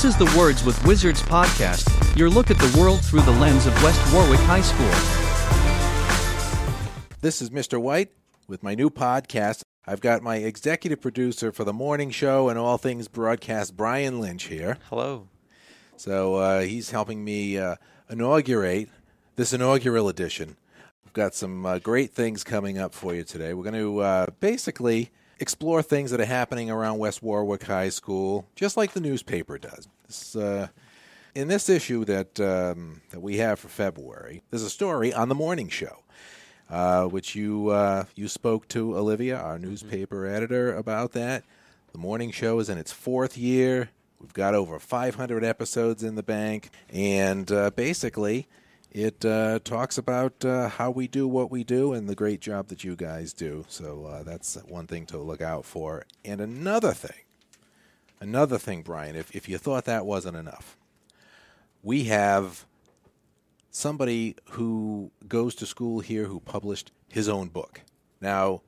This is the Words with Wizards podcast, your look at the world through the lens of West Warwick High School. This is Mr. White with my new podcast. I've got my executive producer for the morning show and all things broadcast, Brian Lynch, here. Hello. So uh, he's helping me uh, inaugurate this inaugural edition. We've got some uh, great things coming up for you today. We're going to uh, basically explore things that are happening around West Warwick High School, just like the newspaper does. This, uh, in this issue that um, that we have for February, there's a story on the morning show, uh, which you uh, you spoke to Olivia, our newspaper editor, about that. The morning show is in its fourth year. We've got over 500 episodes in the bank, and uh, basically, it uh, talks about uh, how we do what we do and the great job that you guys do. So uh, that's one thing to look out for. And another thing, another thing, Brian, if, if you thought that wasn't enough, we have somebody who goes to school here who published his own book. Now,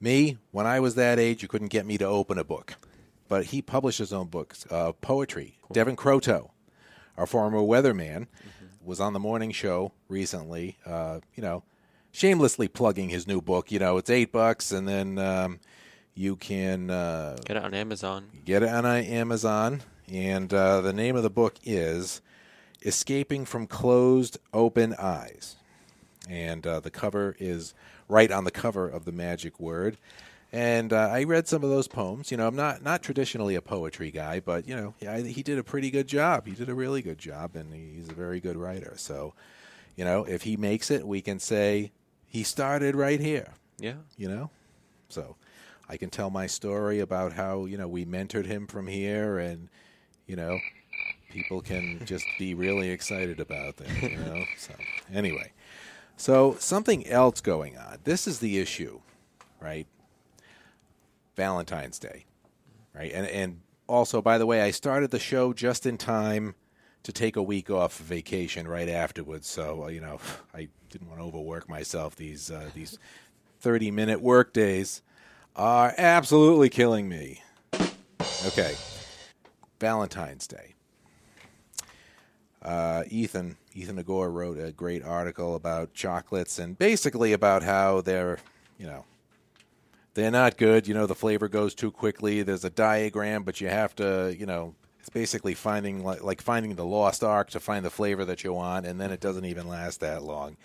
me, when I was that age, you couldn't get me to open a book. But he published his own books, uh, poetry. Devin Croto, our former weatherman, was on the morning show recently. Uh, you know, shamelessly plugging his new book. You know, it's eight bucks, and then um, you can uh, Get it on Amazon. get it on uh, Amazon. And uh, the name of the book is "Escaping from Closed Open Eyes," and uh, the cover is right on the cover of the magic word. And uh, I read some of those poems. You know, I'm not not traditionally a poetry guy, but you know, I, he did a pretty good job. He did a really good job, and he's a very good writer. So, you know, if he makes it, we can say he started right here. Yeah. You know, so I can tell my story about how you know we mentored him from here, and you know, people can just be really excited about that. You know, so anyway, so something else going on. This is the issue, right? Valentine's Day, right? And and also, by the way, I started the show just in time to take a week off vacation right afterwards. So uh, you know, I didn't want to overwork myself. These uh, these thirty minute work days are absolutely killing me. Okay, Valentine's Day. Uh, Ethan Ethan Agor wrote a great article about chocolates and basically about how they're you know they're not good. You know, the flavor goes too quickly. There's a diagram, but you have to, you know, it's basically finding like, like finding the lost ark to find the flavor that you want, and then it doesn't even last that long.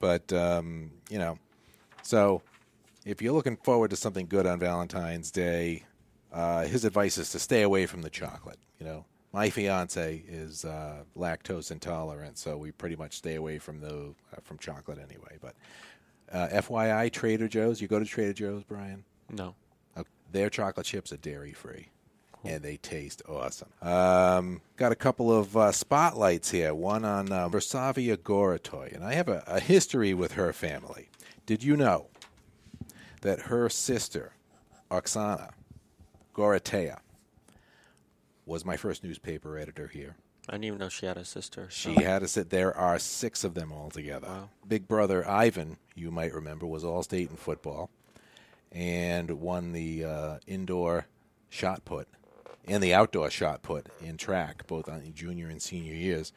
But um, you know, so if you're looking forward to something good on Valentine's Day, uh, his advice is to stay away from the chocolate. You know, my fiance is uh, lactose intolerant, so we pretty much stay away from the uh, from chocolate anyway. But uh, FYI, Trader Joe's. You go to Trader Joe's, Brian. No. Uh, their chocolate chips are dairy free, and they taste awesome. Um, got a couple of uh, spotlights here. One on uh, Versavia Goratoy, and I have a, a history with her family. Did you know that her sister, Oksana Goratea, was my first newspaper editor here? I didn't even know she had a sister. She so- had to sit. There are six of them altogether. Wow. Big brother Ivan, you might remember, was all state in football, and won the uh, indoor shot put and the outdoor shot put in track, both on junior and senior years.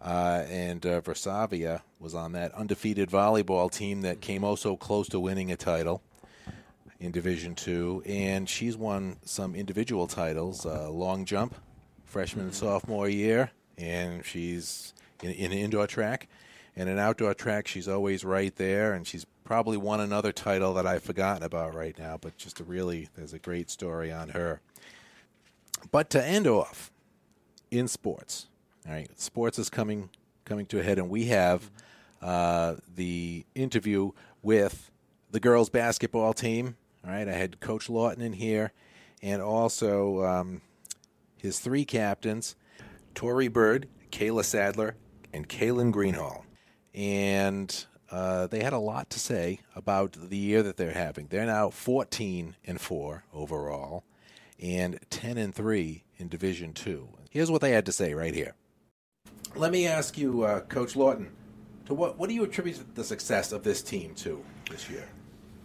Uh, and uh, Versavia was on that undefeated volleyball team that came oh so close to winning a title in Division Two, and she's won some individual titles, uh, long jump, freshman and sophomore year, and she's in, in indoor track. And in outdoor track, she's always right there, and she's probably won another title that I've forgotten about right now. But just a really, there's a great story on her. But to end off in sports, all right, sports is coming coming to a head, and we have uh, the interview with the girls basketball team. All right, I had Coach Lawton in here, and also um, his three captains, Tori Bird, Kayla Sadler, and Kaylin Greenhall. And uh, they had a lot to say about the year that they're having. They're now 14 and 4 overall and 10 and 3 in Division 2. Here's what they had to say right here. Let me ask you, uh, Coach Lawton, to what, what do you attribute the success of this team to this year?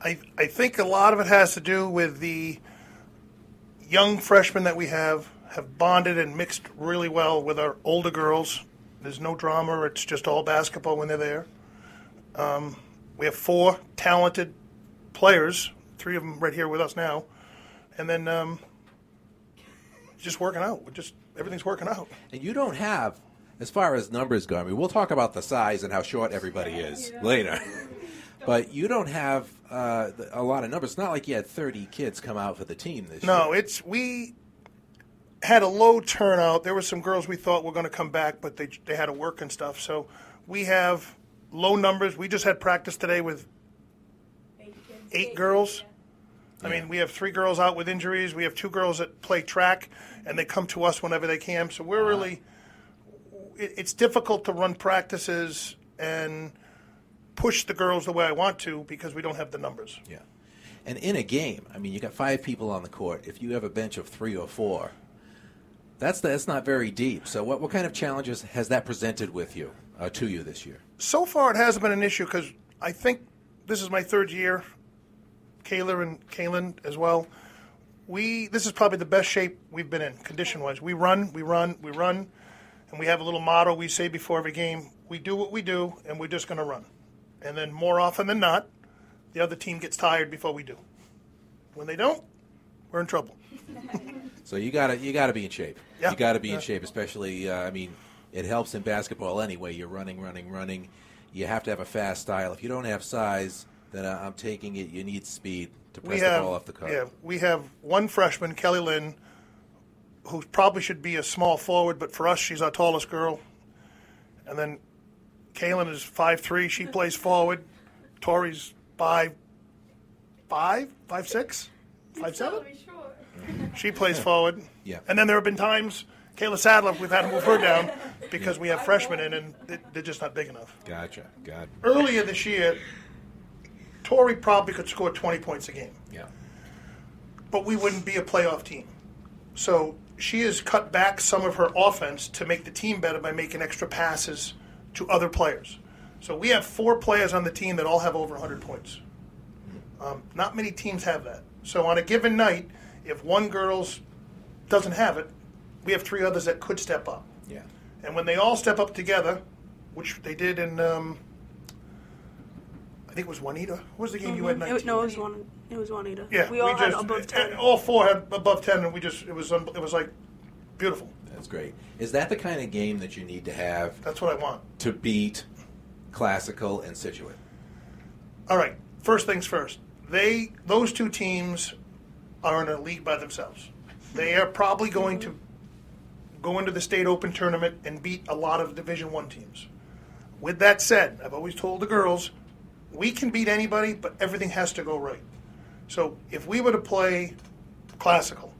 I, I think a lot of it has to do with the young freshmen that we have have bonded and mixed really well with our older girls. There's no drama. It's just all basketball when they're there. Um, we have four talented players, three of them right here with us now, and then um, just working out. We're just everything's working out. And you don't have, as far as numbers go, I mean, we'll talk about the size and how short everybody is later. But you don't have uh, a lot of numbers. It's not like you had 30 kids come out for the team this year. No, it's we had a low turnout. There were some girls we thought were going to come back, but they they had to work and stuff. So we have low numbers. We just had practice today with eight girls. I mean, we have three girls out with injuries. We have two girls that play track, and they come to us whenever they can. So we're really, it, it's difficult to run practices and push the girls the way I want to because we don't have the numbers. Yeah. And in a game, I mean, you got five people on the court. If you have a bench of three or four, that's that's not very deep. So, what, what kind of challenges has that presented with you uh, to you this year? So far, it hasn't been an issue because I think this is my third year. Kayla and Kaylin as well. We this is probably the best shape we've been in condition wise. We run, we run, we run, and we have a little motto we say before every game: we do what we do, and we're just going to run. And then more often than not, the other team gets tired before we do. When they don't, we're in trouble. So you gotta you gotta be in shape. Yeah. You gotta be in shape, especially. Uh, I mean, it helps in basketball anyway. You're running, running, running. You have to have a fast style. If you don't have size, then uh, I'm taking it. You need speed to press we the ball off the court. yeah, we have one freshman, Kelly Lynn, who probably should be a small forward, but for us, she's our tallest girl. And then Kaylin is five three. She plays forward. Tori's five five, five six, five seven. She plays forward. Yeah. And then there have been times, Kayla Sadler, we've had to move her down because we have freshmen in and they- they're just not big enough. Gotcha. God. Earlier this year, Tori probably could score 20 points a game Yeah. but we wouldn't be a playoff team. So she has cut back some of her offense to make the team better by making extra passes to other players. So we have four players on the team that all have over 100 points. Um, not many teams have that. So on a given night, if one girl's doesn't have it, we have three others that could step up. Yeah. And when they all step up together, which they did in, um, I think it was Juanita. What was the game you had? 19? It, no, it was one. It was Juanita. Yeah, we all had just, above ten. All four had above ten, and we just it was it was like beautiful. That's great. Is that the kind of game that you need to have That's what I want. to beat classical and Scituate? All right, first things first. They those two teams are in a league by themselves. They are probably going to go into the state open tournament and beat a lot of Division One teams. With that said, I've always told the girls, we can beat anybody, but everything has to go right. So if we were to play classical,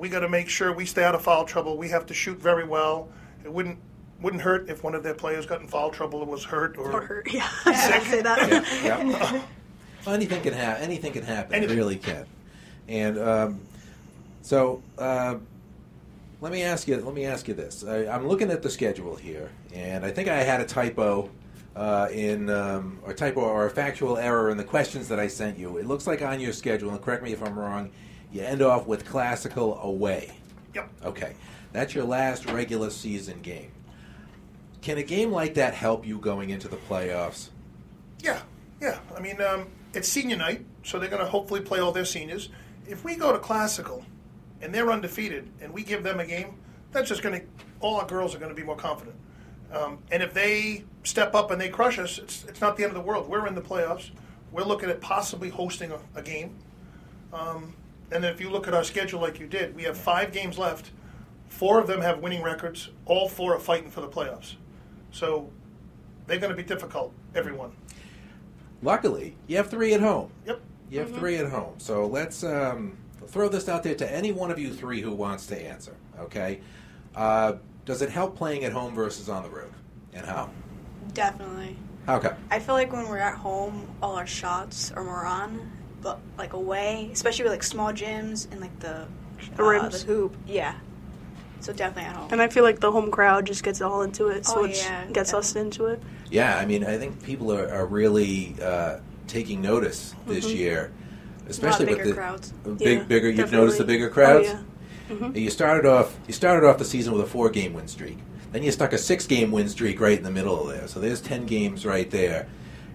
we got to make sure we stay out of foul trouble. We have to shoot very well. It wouldn't wouldn't hurt if one of their players got in foul trouble or was hurt or, or hurt. Yeah, I say that. Yeah. yeah. Well, anything can happen. Anything can happen. Anything. It really can. And um, so, uh, let me ask you. Let me ask you this. I, I'm looking at the schedule here, and I think I had a typo uh, in, um, or typo or a factual error in the questions that I sent you. It looks like on your schedule, and correct me if I'm wrong. You end off with classical away. Yep. Okay, that's your last regular season game. Can a game like that help you going into the playoffs? Yeah, yeah. I mean, um, it's senior night, so they're going to hopefully play all their seniors. If we go to classical and they're undefeated and we give them a game, that's just going to all our girls are going to be more confident. Um, and if they step up and they crush us, it's, it's not the end of the world. We're in the playoffs. We're looking at possibly hosting a, a game. Um, and then if you look at our schedule like you did, we have five games left. Four of them have winning records. All four are fighting for the playoffs. So they're going to be difficult, everyone. Luckily, you have three at home. Yep. You have three at home. So let's um, throw this out there to any one of you three who wants to answer. Okay. Uh, does it help playing at home versus on the road? And how? Definitely. How come? I feel like when we're at home, all our shots are more on, but like away, especially with like small gyms and like the The uh, rims. the hoop. Yeah. So definitely at home. And I feel like the home crowd just gets all into it, so Oh, it yeah, gets us into it. Yeah, I mean, I think people are, are really uh, taking notice this year, especially bigger with the crowds. big, Yeah, bigger. You've noticed the bigger Oh, crowds. yeah. You started off you started off the season with a four game win streak. Then you stuck a six game win streak right in the middle of there. So there's ten games right there.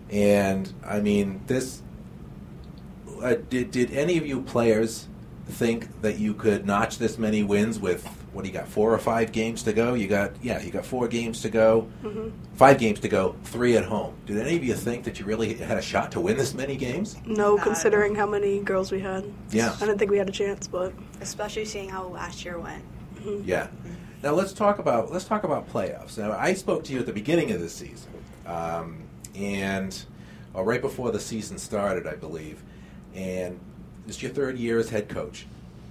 And I mean this. Uh, did did any of you players think that you could notch this many wins with what do you got four or five games to go? You got yeah, you got four games to go, five games to go, three at home. Did any of you think that you really had a shot to win this many games? No, Nah, considering how many girls we had. Yeah. I didn't think we had a chance, but Especially seeing how last year went. Yeah. Now let's talk about let's talk about playoffs. Now I spoke to you at the beginning of the season, um, and or right before the season started, I believe. And this is your third year as head coach.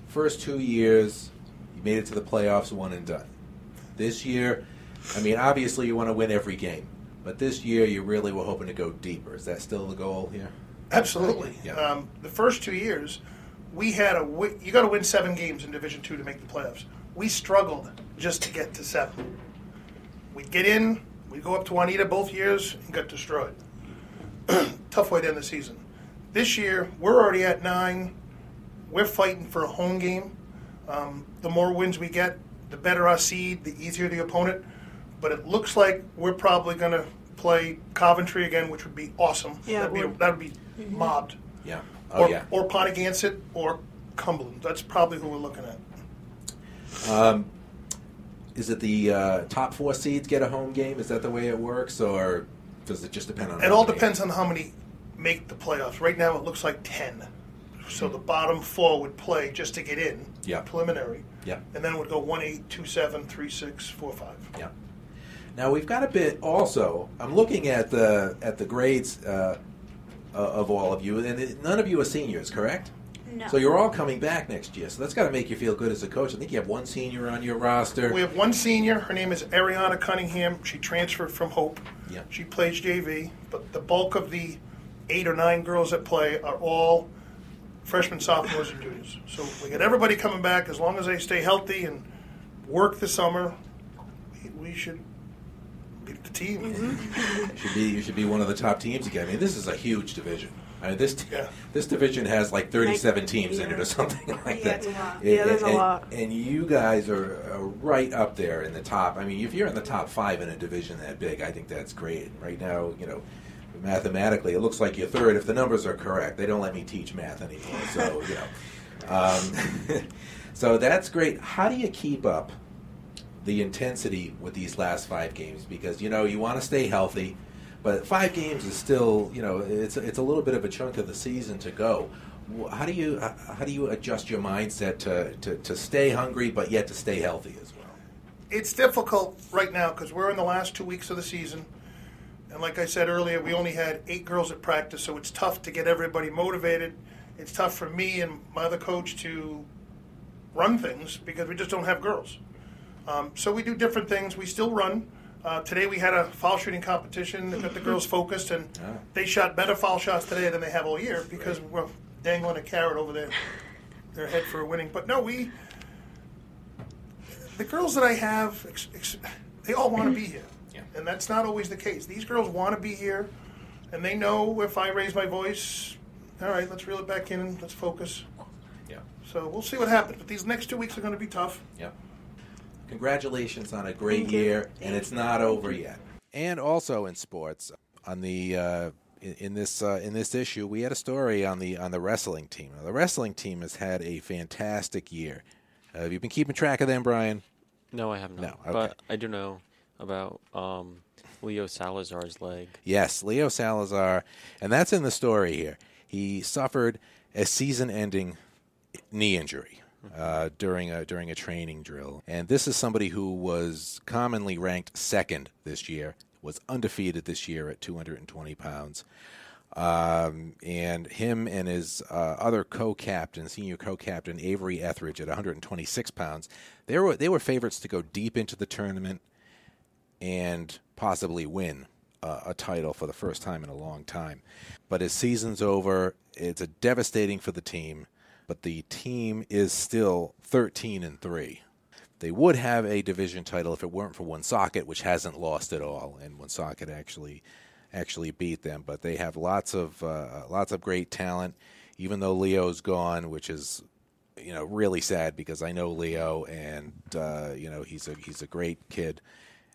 First two years, you made it to the playoffs, one and done. This year, I mean, obviously you want to win every game, but this year you really were hoping to go deeper. Is that still the goal here? Absolutely. Yeah. Um, the first two years, we had a wi- you got to win seven games in Division Two to make the playoffs. We struggled just to get to seven. We'd get in, we'd go up to Juanita both years and got destroyed. Tough way to end the season. This year, we're already at nine. We're fighting for a home game. Um, the more wins we get, the better our seed, the easier the opponent. But it looks like we're probably going to play Coventry again, which would be awesome. Yeah, that'd be, would. that'd be mobbed. Yeah. Oh or, yeah. or Ponaganset or Cumberland. That's probably who we're looking at. Um, is it the uh, top four seeds get a home game? Is that the way it works, or does it just depend on? It all many? depends on how many make the playoffs. Right now, it looks like 10. So the bottom four would play just to get in, Yeah. preliminary. Yeah, And then it would go 1 8, 2 7, 3 6, 4 5. yeah. Now we've got a bit. Also, I'm looking at the at the grades uh, uh, of all of you, and none of you are seniors, correct? No. So you're all coming back next year. So that's got to make you feel good as a coach. I think you have one senior on your roster. We have one senior. Her name is Ariana Cunningham. She transferred from Hope. Yeah. She plays JV, but the bulk of the eight or nine girls that play are all freshmen, sophomores, and juniors. So we got everybody coming back. As long as they stay healthy and work the summer, we, we should beat the team. Mm-hmm. You should be you should be one of the top teams again. I mean, this is a huge division. I mean, this Yeah. this division has like 37 teams in it or something like Yeah, that. it's a lot. Yeah, there's a and, lot. And you guys are, are right up there in the top. I mean, if you're in the top five in a division that big, I think that's great. Right now, you know, mathematically, it looks like you're third if the numbers are correct. They don't let me teach math anymore, so you know. Um, so that's great. How do you keep up the intensity with these last five games? Because you know you want to stay healthy, but five games is still you know it's it's a little bit of a chunk of the season to go. How do you how do you adjust your mindset to, to, to stay hungry but yet to stay healthy as well? it's difficult right now because we're in the last two weeks of the season. And like I said earlier, we only had eight girls at practice, so it's tough to get everybody motivated. It's tough for me and my other coach to run things because we just don't have girls. Um, so we do different things. We still run. Uh, today we had a foul shooting competition that got the girls focused, and Ah. they shot better foul shots today than they have all year because we're dangling a carrot over their their head for a winning. But no, we the girls that I have, they all want to be here. Yeah. And that's not always the case. These girls want to be here, and they know if I raise my voice, all right, let's reel it back in and let's focus. Yeah, So we'll see what happens. But these next two weeks are going to be tough. yeah. Congratulations on a great Thank you. year, and it's not over yet. And also in sports, on the uh, in, in this uh, in this issue, we had a story on the on the wrestling team. Now, the wrestling team has had a fantastic year. Uh, have you been keeping track of them, Brian? No, I have not. No, okay. But I do know about um, Leo Salazar's leg. Yes, Leo Salazar, and that's in the story here. He suffered a season-ending knee injury uh, during a during a training drill, and this is somebody who was commonly ranked second this year, was undefeated this year at 220 pounds. Um, and him and his uh, other co-captain, senior co-captain Avery Etheridge, at 126 pounds, they were they were favorites to go deep into the tournament and possibly win uh, a title for the first time in a long time. But his season's over. It's a devastating for the team, but the team is still 13 and 3. They would have a division title if it weren't for Woonsocket, which hasn't lost at all, and Woonsocket actually actually beat them. But they have lots of uh, lots of great talent. Even though Leo's gone, which is you know, really sad because I know Leo, and uh, you know, he's a he's a great kid,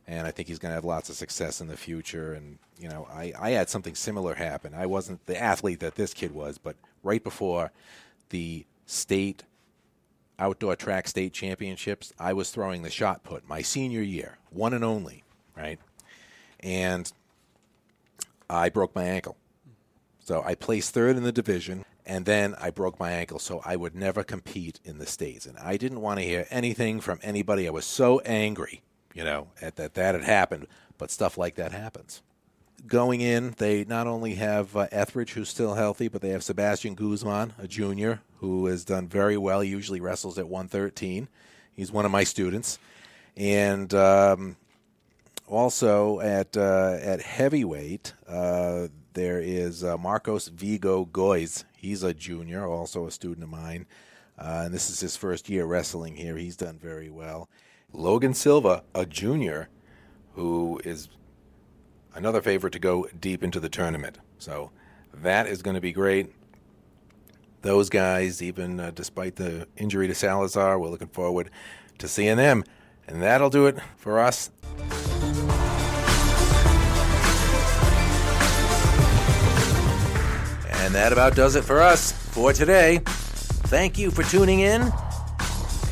and I think he's going to have lots of success in the future. And you know, I I had something similar happen. I wasn't the athlete that this kid was, but right before the state outdoor track state championships, I was throwing the shot put my senior year, one and only, right? And I broke my ankle. So I placed third in the division, and then I broke my ankle, so I would never compete in the States. And I didn't want to hear anything from anybody. I was so angry, you know, at that that had happened, but stuff like that happens. Going in, they not only have uh, Etheridge, who's still healthy, but they have Sebastian Guzman, a junior, who has done very well. He usually wrestles at 113. He's one of my students. And um, also at uh, at heavyweight, uh, there is uh, Marcos Vigo Goiz. He's a junior, also a student of mine, uh, and this is his first year wrestling here. He's done very well. Logan Silva, a junior, who is another favorite to go deep into the tournament. So that is going to be great. Those guys, even uh, despite the injury to Salazar, we're looking forward to seeing them. And that'll do it for us. And that about does it for us for today. Thank you for tuning in,